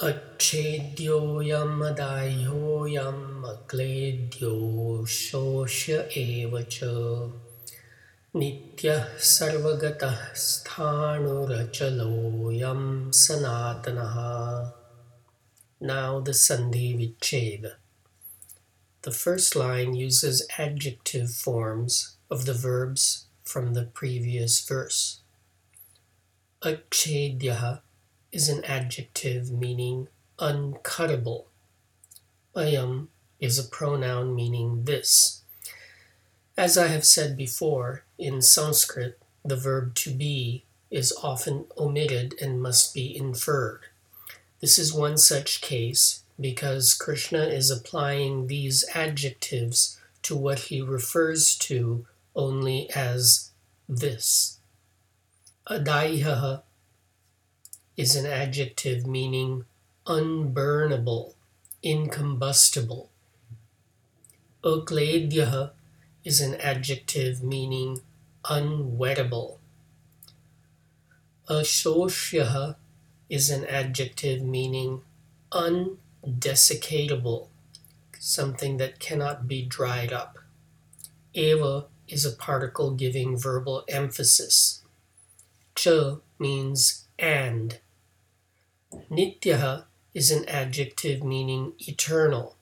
अच्छेद्योऽयमदाह्योऽयम् अक्लेद्यो शोष्य एव च नित्यः सर्वगतः स्थाणुरचलोऽयं सनातनः Now the Sandhi Vicheda. The first line uses adjective forms of the verbs from the previous verse. Achedyaha is an adjective meaning uncuttable. Ayam is a pronoun meaning this. As I have said before, in Sanskrit, the verb to be is often omitted and must be inferred. This is one such case because Krishna is applying these adjectives to what he refers to only as this. Adaiha is an adjective meaning unburnable, incombustible. Akledyaha is an adjective meaning unwettable. Ashoshyaha is an adjective meaning undesicatable, something that cannot be dried up. Eva is a particle giving verbal emphasis. Cha means and. Nityaha is an adjective meaning eternal,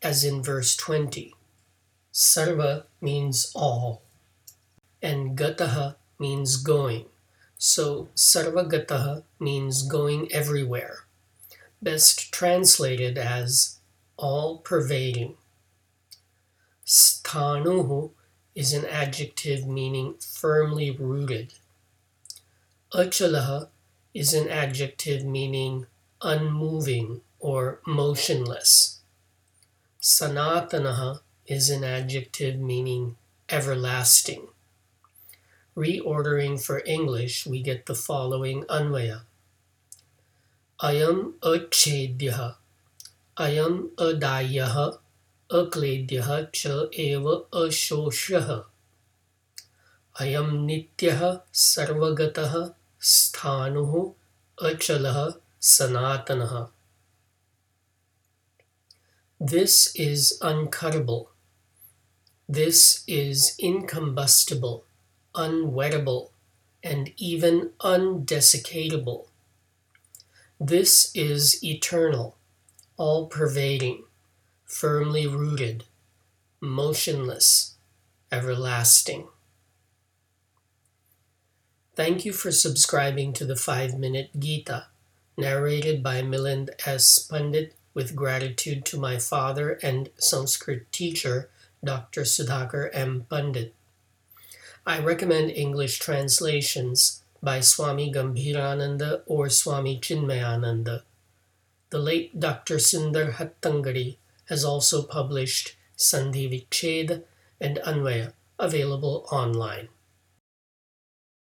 as in verse 20. Sarva means all, and gataha means going. So sarvagataha means going everywhere, best translated as all pervading. Sthanuhu is an adjective meaning firmly rooted. Achalaha is an adjective meaning unmoving or motionless. Sanatanaha is an adjective meaning everlasting. Reordering for English, we get the following anvaya. Ayam achedyaha. Ayam adayaha. Akledyaha cha eva ashoshaha. Ayam nityaha sarvagataha achalaha sanatanaha. This is uncuttable. This is incombustible unwettable, and even undesicatable. This is eternal, all pervading, firmly rooted, motionless, everlasting. Thank you for subscribing to the 5 Minute Gita, narrated by Milind S. Pandit, with gratitude to my father and Sanskrit teacher, Dr. Sudhakar M. Pandit. I recommend English translations by Swami Gambhirananda or Swami Chinmayananda. The late Dr. Sundar Hattangadi has also published Sandhi Vicheda and Anvaya, available online.